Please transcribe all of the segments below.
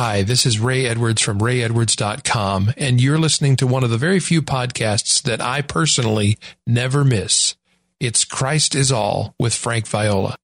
Hi, this is Ray Edwards from rayedwards.com, and you're listening to one of the very few podcasts that I personally never miss. It's Christ is All with Frank Viola.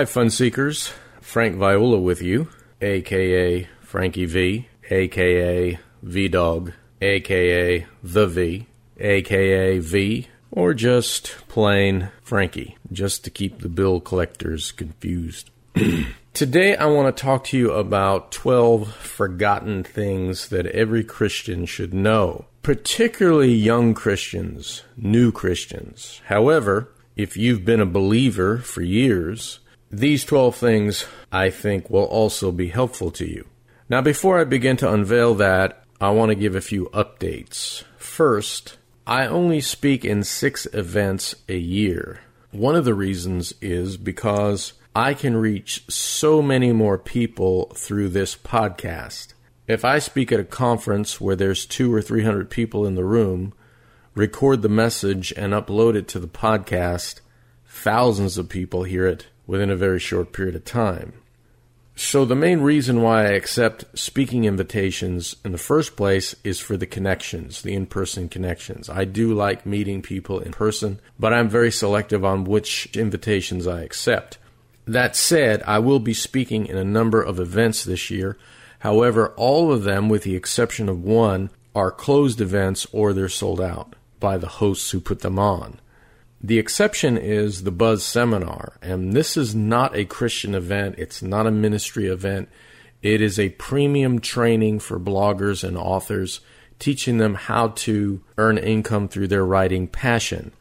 Hi, fun seekers. Frank Viola with you, aka Frankie V, aka V Dog, aka The V, aka V, or just plain Frankie, just to keep the bill collectors confused. Today, I want to talk to you about 12 forgotten things that every Christian should know, particularly young Christians, new Christians. However, if you've been a believer for years, these 12 things I think will also be helpful to you. Now, before I begin to unveil that, I want to give a few updates. First, I only speak in six events a year. One of the reasons is because I can reach so many more people through this podcast. If I speak at a conference where there's two or three hundred people in the room, record the message, and upload it to the podcast, thousands of people hear it within a very short period of time. So, the main reason why I accept speaking invitations in the first place is for the connections, the in person connections. I do like meeting people in person, but I'm very selective on which invitations I accept. That said, I will be speaking in a number of events this year. However, all of them, with the exception of one, are closed events or they're sold out by the hosts who put them on. The exception is the Buzz Seminar, and this is not a Christian event, it's not a ministry event. It is a premium training for bloggers and authors, teaching them how to earn income through their writing passion.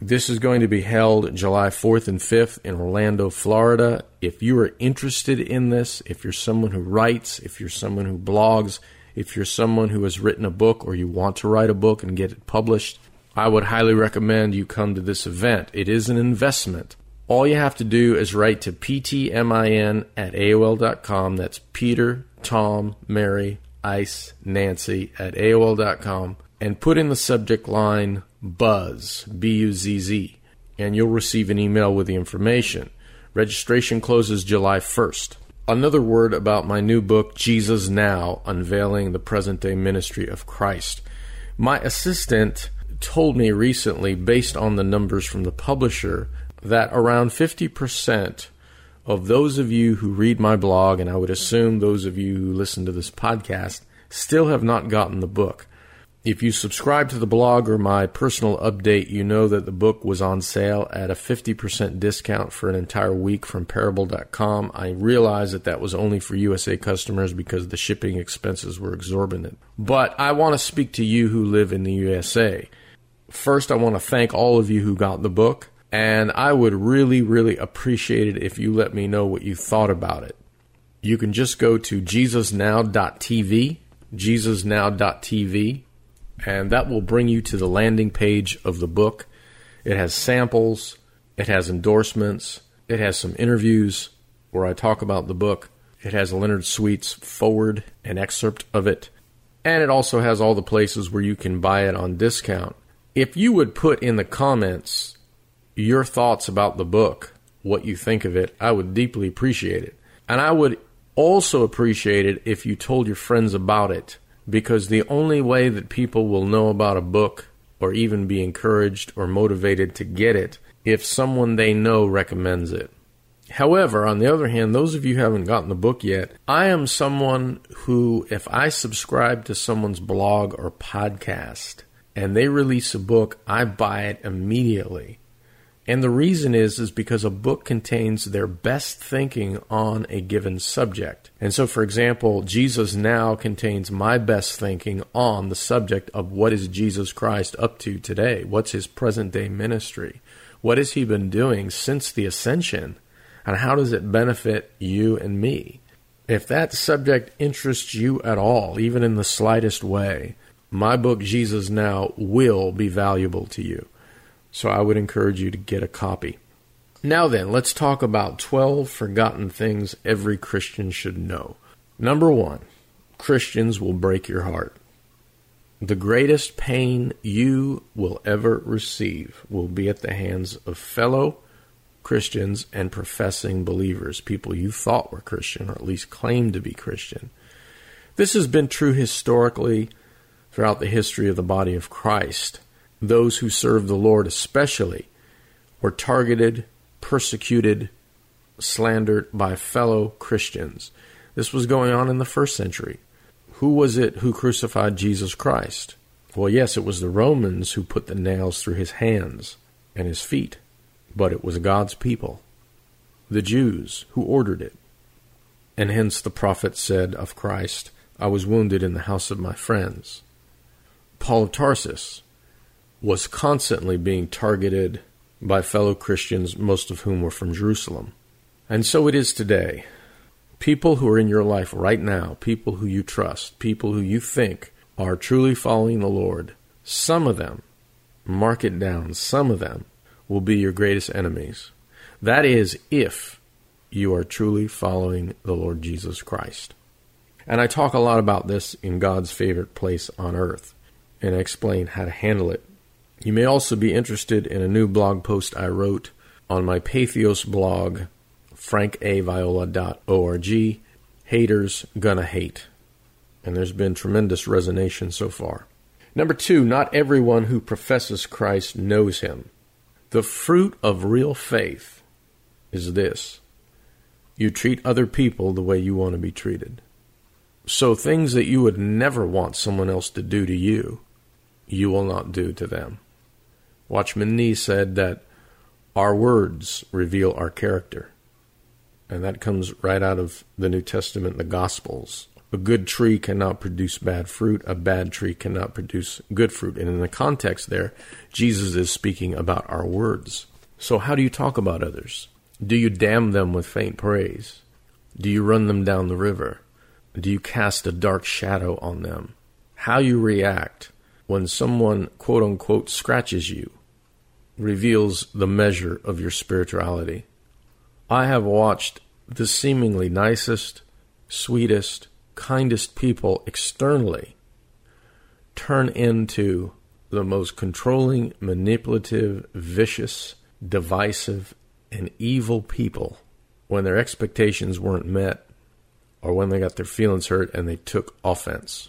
This is going to be held July 4th and 5th in Orlando, Florida. If you are interested in this, if you're someone who writes, if you're someone who blogs, if you're someone who has written a book or you want to write a book and get it published, I would highly recommend you come to this event. It is an investment. All you have to do is write to ptmin at AOL.com. That's Peter, Tom, Mary, Ice, Nancy at AOL.com and put in the subject line BUZZ, B U Z Z, and you'll receive an email with the information. Registration closes July 1st. Another word about my new book, Jesus Now Unveiling the Present Day Ministry of Christ. My assistant told me recently, based on the numbers from the publisher, that around 50% of those of you who read my blog, and I would assume those of you who listen to this podcast, still have not gotten the book. If you subscribe to the blog or my personal update, you know that the book was on sale at a 50% discount for an entire week from Parable.com. I realize that that was only for USA customers because the shipping expenses were exorbitant. But I want to speak to you who live in the USA. First, I want to thank all of you who got the book, and I would really, really appreciate it if you let me know what you thought about it. You can just go to jesusnow.tv, jesusnow.tv, and that will bring you to the landing page of the book. It has samples, it has endorsements, it has some interviews where I talk about the book. It has Leonard Sweet's foreword, an excerpt of it, and it also has all the places where you can buy it on discount if you would put in the comments your thoughts about the book, what you think of it, I would deeply appreciate it. And I would also appreciate it if you told your friends about it, because the only way that people will know about a book or even be encouraged or motivated to get it if someone they know recommends it. However, on the other hand, those of you who haven't gotten the book yet, I am someone who, if I subscribe to someone's blog or podcast and they release a book, I buy it immediately. And the reason is is because a book contains their best thinking on a given subject. And so for example, Jesus now contains my best thinking on the subject of what is Jesus Christ up to today? What's his present day ministry? What has he been doing since the ascension? And how does it benefit you and me? If that subject interests you at all, even in the slightest way, my book Jesus Now will be valuable to you. So I would encourage you to get a copy. Now then, let's talk about 12 forgotten things every Christian should know. Number one, Christians will break your heart. The greatest pain you will ever receive will be at the hands of fellow Christians and professing believers, people you thought were Christian or at least claimed to be Christian. This has been true historically throughout the history of the body of Christ those who served the Lord especially were targeted, persecuted, slandered by fellow Christians. This was going on in the first century. Who was it who crucified Jesus Christ? Well, yes, it was the Romans who put the nails through his hands and his feet, but it was God's people, the Jews, who ordered it. And hence the prophet said of Christ, I was wounded in the house of my friends. Paul of Tarsus, was constantly being targeted by fellow Christians, most of whom were from Jerusalem. And so it is today. People who are in your life right now, people who you trust, people who you think are truly following the Lord, some of them, mark it down, some of them will be your greatest enemies. That is, if you are truly following the Lord Jesus Christ. And I talk a lot about this in God's favorite place on earth, and I explain how to handle it you may also be interested in a new blog post I wrote on my Patheos blog, frankviola.org. Haters gonna hate. And there's been tremendous resonation so far. Number two, not everyone who professes Christ knows him. The fruit of real faith is this you treat other people the way you want to be treated. So things that you would never want someone else to do to you, you will not do to them. Watchman Nee said that our words reveal our character. And that comes right out of the New Testament, the Gospels. A good tree cannot produce bad fruit. A bad tree cannot produce good fruit. And in the context there, Jesus is speaking about our words. So, how do you talk about others? Do you damn them with faint praise? Do you run them down the river? Do you cast a dark shadow on them? How you react when someone, quote unquote, scratches you reveals the measure of your spirituality. I have watched the seemingly nicest, sweetest, kindest people externally turn into the most controlling, manipulative, vicious, divisive, and evil people when their expectations weren't met or when they got their feelings hurt and they took offense.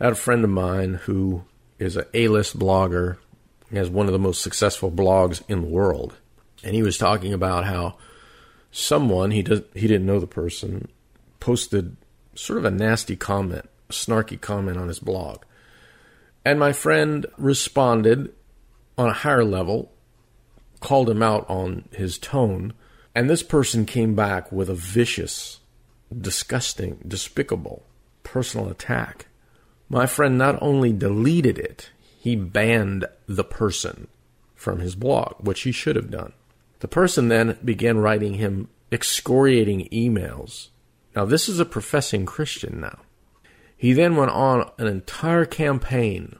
I had a friend of mine who is an A-list blogger has one of the most successful blogs in the world. And he was talking about how someone, he, does, he didn't know the person, posted sort of a nasty comment, a snarky comment on his blog. And my friend responded on a higher level, called him out on his tone, and this person came back with a vicious, disgusting, despicable personal attack. My friend not only deleted it, he banned the person from his blog, which he should have done. The person then began writing him excoriating emails. Now, this is a professing Christian now. He then went on an entire campaign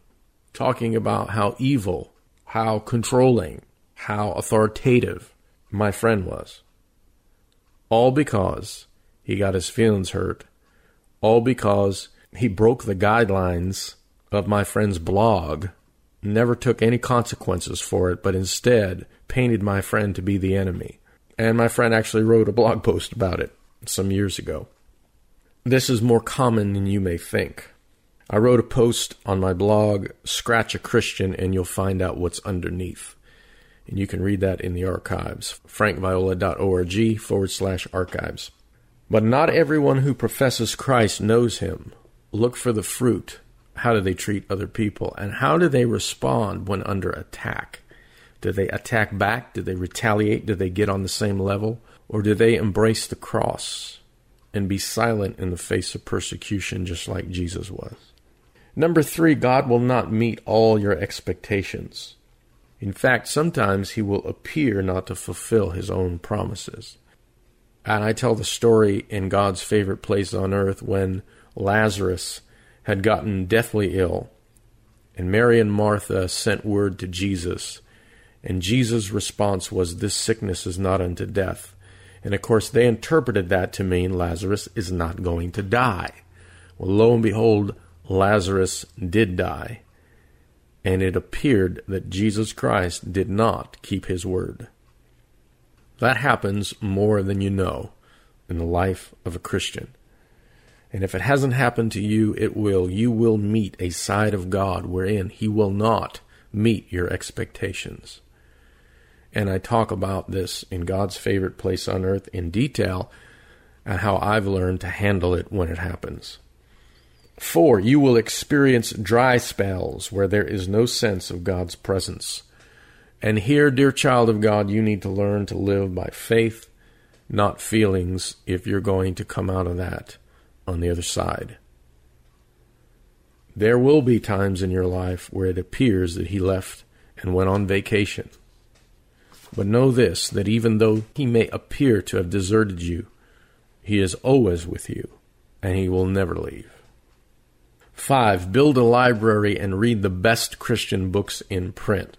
talking about how evil, how controlling, how authoritative my friend was. All because he got his feelings hurt. All because he broke the guidelines of my friend's blog never took any consequences for it, but instead painted my friend to be the enemy. And my friend actually wrote a blog post about it some years ago. This is more common than you may think. I wrote a post on my blog, Scratch a Christian, and you'll find out what's underneath. And you can read that in the archives, frankviola.org forward slash archives. But not everyone who professes Christ knows him. Look for the fruit. How do they treat other people? And how do they respond when under attack? Do they attack back? Do they retaliate? Do they get on the same level? Or do they embrace the cross and be silent in the face of persecution just like Jesus was? Number three, God will not meet all your expectations. In fact, sometimes he will appear not to fulfill his own promises. And I tell the story in God's favorite place on earth when Lazarus had gotten deathly ill, and Mary and Martha sent word to Jesus, and Jesus' response was, This sickness is not unto death. And of course, they interpreted that to mean Lazarus is not going to die. Well, lo and behold, Lazarus did die and it appeared that Jesus Christ did not keep his word. That happens more than you know in the life of a Christian. And if it hasn't happened to you, it will. You will meet a side of God wherein He will not meet your expectations. And I talk about this in God's favorite place on earth in detail and how I've learned to handle it when it happens. Four, you will experience dry spells where there is no sense of God's presence. And here, dear child of God, you need to learn to live by faith, not feelings, if you're going to come out of that on the other side. There will be times in your life where it appears that He left and went on vacation. But know this that even though He may appear to have deserted you, He is always with you, and He will never leave. Five, build a library and read the best Christian books in print.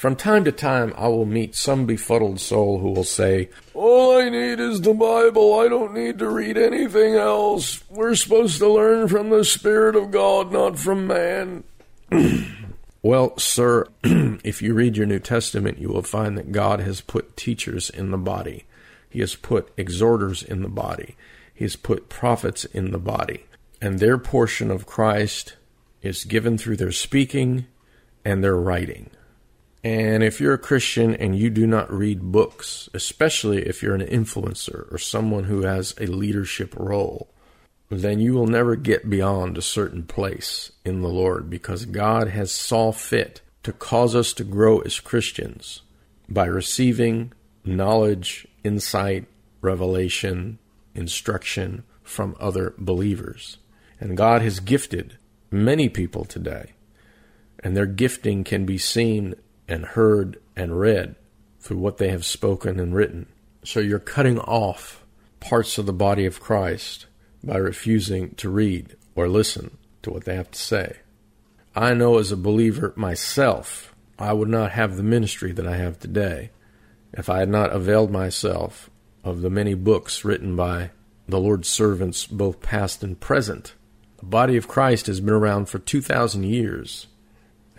From time to time, I will meet some befuddled soul who will say, All I need is the Bible. I don't need to read anything else. We're supposed to learn from the Spirit of God, not from man. well, sir, if you read your New Testament, you will find that God has put teachers in the body, He has put exhorters in the body, He has put prophets in the body and their portion of Christ is given through their speaking and their writing. And if you're a Christian and you do not read books, especially if you're an influencer or someone who has a leadership role, then you will never get beyond a certain place in the Lord because God has saw fit to cause us to grow as Christians by receiving knowledge, insight, revelation, instruction from other believers. And God has gifted many people today, and their gifting can be seen and heard and read through what they have spoken and written. So you're cutting off parts of the body of Christ by refusing to read or listen to what they have to say. I know as a believer myself, I would not have the ministry that I have today if I had not availed myself of the many books written by the Lord's servants, both past and present, the body of Christ has been around for 2,000 years.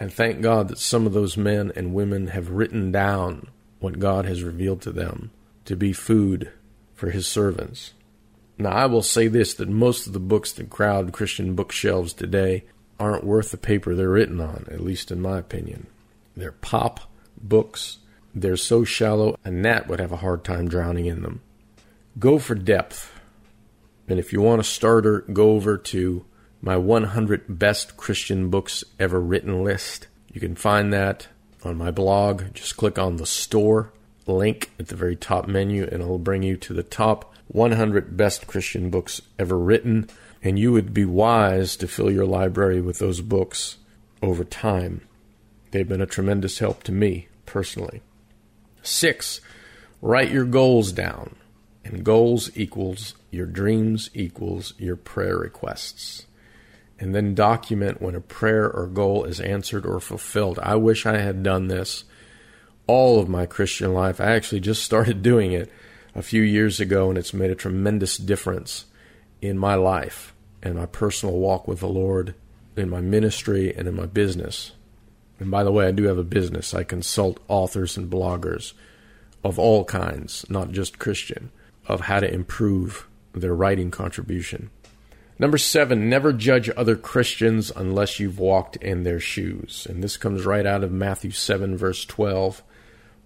And thank God that some of those men and women have written down what God has revealed to them to be food for his servants. Now, I will say this that most of the books that crowd Christian bookshelves today aren't worth the paper they're written on, at least in my opinion. They're pop books. They're so shallow, a gnat would have a hard time drowning in them. Go for depth. And if you want a starter, go over to my 100 best Christian books ever written list. You can find that on my blog. Just click on the store link at the very top menu, and it'll bring you to the top 100 best Christian books ever written. And you would be wise to fill your library with those books over time. They've been a tremendous help to me personally. Six, write your goals down. And goals equals your dreams equals your prayer requests and then document when a prayer or goal is answered or fulfilled. I wish I had done this all of my Christian life. I actually just started doing it a few years ago, and it's made a tremendous difference in my life and my personal walk with the Lord, in my ministry, and in my business. And by the way, I do have a business. I consult authors and bloggers of all kinds, not just Christian, of how to improve their writing contribution. Number seven, never judge other Christians unless you've walked in their shoes. And this comes right out of Matthew 7, verse 12.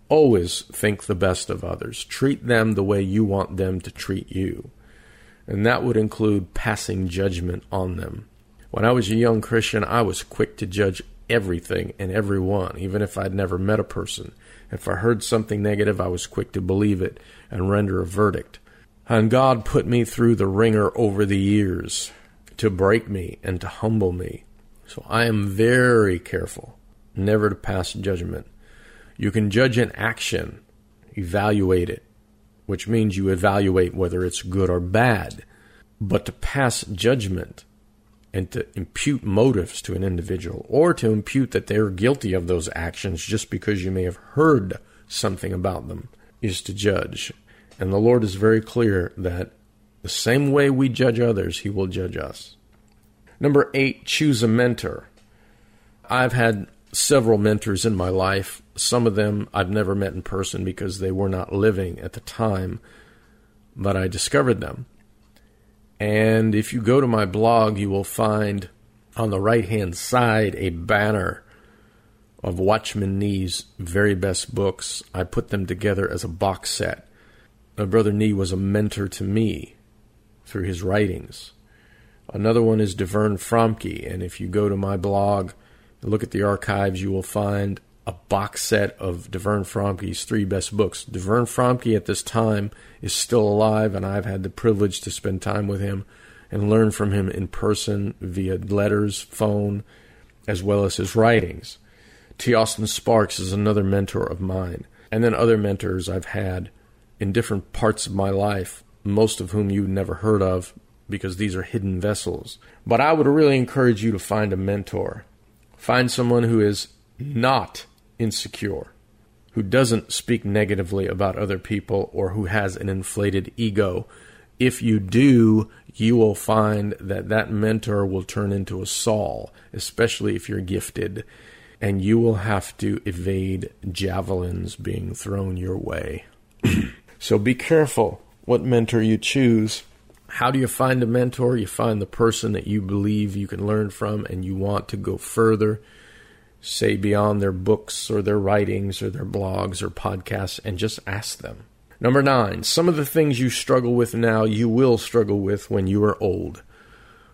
Always think the best of others. Treat them the way you want them to treat you. And that would include passing judgment on them. When I was a young Christian, I was quick to judge everything and everyone, even if I'd never met a person. If I heard something negative, I was quick to believe it and render a verdict. And God put me through the wringer over the years to break me and to humble me. So I am very careful never to pass judgment. You can judge an action, evaluate it, which means you evaluate whether it's good or bad. But to pass judgment and to impute motives to an individual or to impute that they're guilty of those actions just because you may have heard something about them is to judge. And the Lord is very clear that the same way we judge others, He will judge us. Number eight, choose a mentor. I've had several mentors in my life. Some of them I've never met in person because they were not living at the time, but I discovered them. And if you go to my blog, you will find on the right hand side a banner of Watchman Nee's very best books. I put them together as a box set. Brother Nee was a mentor to me through his writings. Another one is DeVern Fromke, and if you go to my blog, and look at the archives, you will find a box set of DeVern Fromke's three best books. DeVern Fromke at this time is still alive, and I've had the privilege to spend time with him and learn from him in person via letters, phone, as well as his writings. T. Austin Sparks is another mentor of mine, and then other mentors I've had in different parts of my life, most of whom you never heard of because these are hidden vessels. But I would really encourage you to find a mentor Find someone who is not insecure, who doesn't speak negatively about other people, or who has an inflated ego. If you do, you will find that that mentor will turn into a Saul, especially if you're gifted, and you will have to evade javelins being thrown your way. so be careful what mentor you choose. How do you find a mentor? You find the person that you believe you can learn from and you want to go further, say beyond their books or their writings or their blogs or podcasts, and just ask them. Number nine, some of the things you struggle with now, you will struggle with when you are old.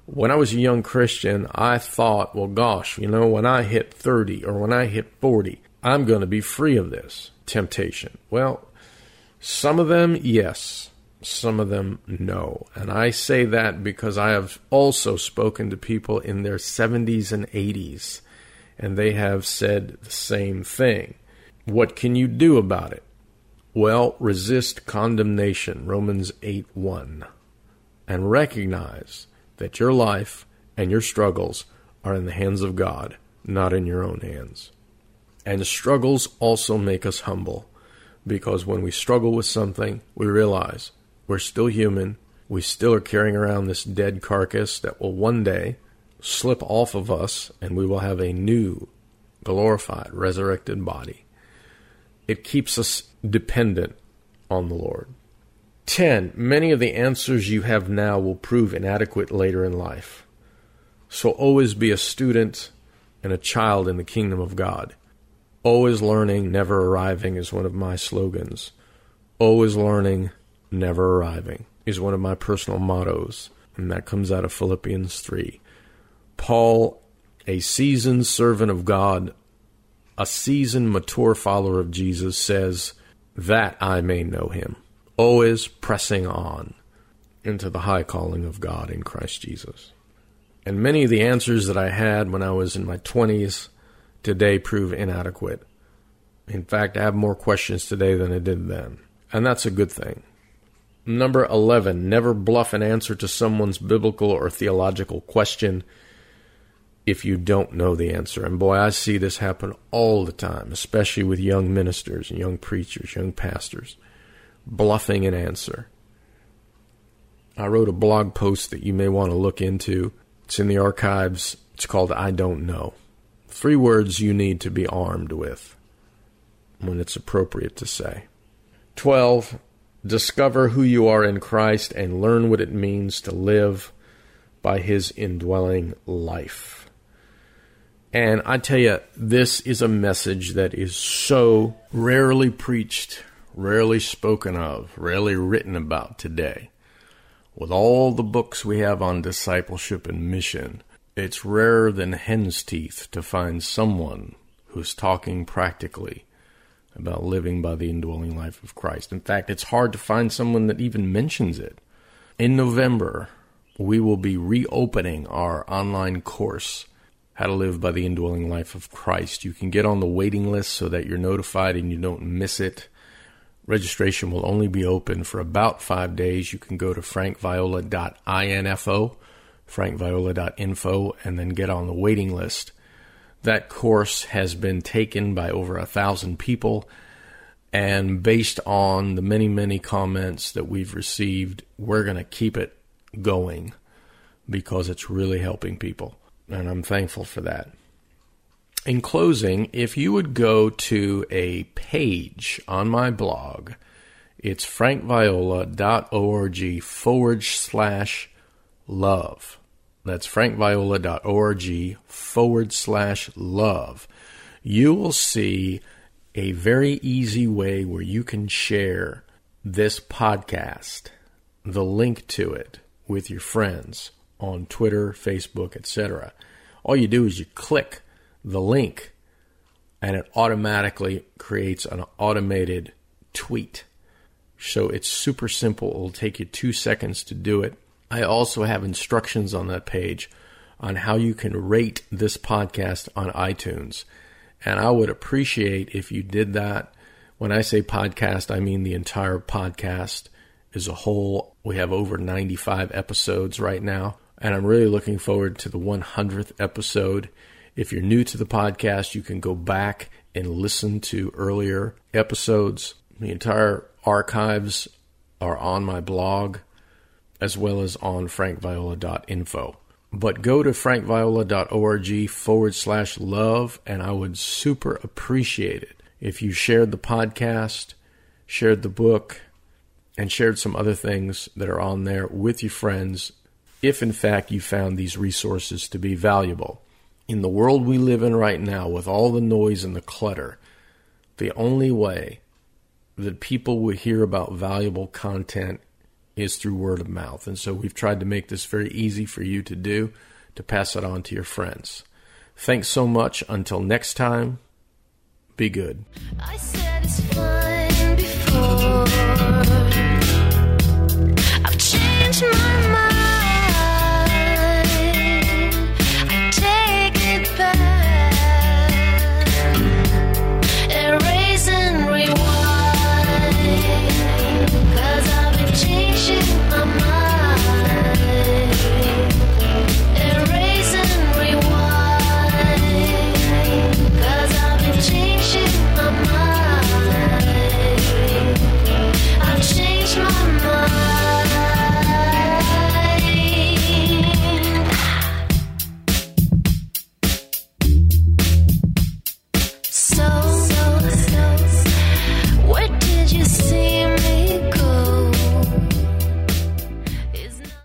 When I was a young Christian, I thought, well, gosh, you know, when I hit 30 or when I hit 40, I'm going to be free of this temptation. Well, some of them, yes some of them no. And I say that because I have also spoken to people in their 70s and 80s, and they have said the same thing. What can you do about it? Well, resist condemnation, Romans 8 1, and recognize that your life and your struggles are in the hands of God, not in your own hands. And struggles also make us humble, because when we struggle with something, we realize we're still human. We still are carrying around this dead carcass that will one day slip off of us and we will have a new, glorified, resurrected body. It keeps us dependent on the Lord. 10. Many of the answers you have now will prove inadequate later in life. So always be a student and a child in the kingdom of God. Always learning, never arriving is one of my slogans. Always learning, never arriving is one of my personal mottos, and that comes out of Philippians 3. Paul, a seasoned servant of God, a seasoned, mature follower of Jesus, says, That I may know him, always pressing on into the high calling of God in Christ Jesus. And many of the answers that I had when I was in my 20s today prove inadequate. In fact, I have more questions today than I did then. And that's a good thing. Number 11, never bluff an answer to someone's biblical or theological question if you don't know the answer. And boy, I see this happen all the time, especially with young ministers and young preachers, young pastors, bluffing an answer. I wrote a blog post that you may want to look into. It's in the archives. It's called I Don't Know. Three words you need to be armed with when it's appropriate to say. 12 discover who you are in Christ and learn what it means to live by his indwelling life. And I tell you, this is a message that is so rarely preached, rarely spoken of, rarely written about today. With all the books we have on discipleship and mission, it's rarer than hen's teeth to find someone who's talking practically about living by the indwelling life of Christ. In fact, it's hard to find someone that even mentions it. In November, we will be reopening our online course, How to Live by the Indwelling Life of Christ. You can get on the waiting list so that you're notified and you don't miss it. Registration will only be open for about five days. You can go to frankviola.info, frankviola.info, and then get on the waiting list. That course has been taken by over a thousand people. And based on the many, many comments that we've received, we're going to keep it going because it's really helping people. And I'm thankful for that. In closing, if you would go to a page on my blog, it's frankviola.org forward slash love. That's frankviola.org forward slash love. You will see a very easy way where you can share this podcast, the link to it, with your friends on Twitter, Facebook, etc. All you do is you click the link and it automatically creates an automated tweet. So it's super simple. It'll take you two seconds to do it. I also have instructions on that page on how you can rate this podcast on iTunes. And I would appreciate if you did that. When I say podcast, I mean the entire podcast as a whole. We have over 95 episodes right now, and I'm really looking forward to the 100th episode. If you're new to the podcast, you can go back and listen to earlier episodes. The entire archives are on my blog as well as on frankviola.info. But go to frankviola.org forward slash love, and I would super appreciate it if you shared the podcast, shared the book, and shared some other things that are on there with your friends if in fact you found these resources to be valuable. In the world we live in right now, with all the noise and the clutter, the only way that people will hear about valuable content is through word of mouth. And so we've tried to make this very easy for you to do to pass it on to your friends. Thanks so much. Until next time, be good.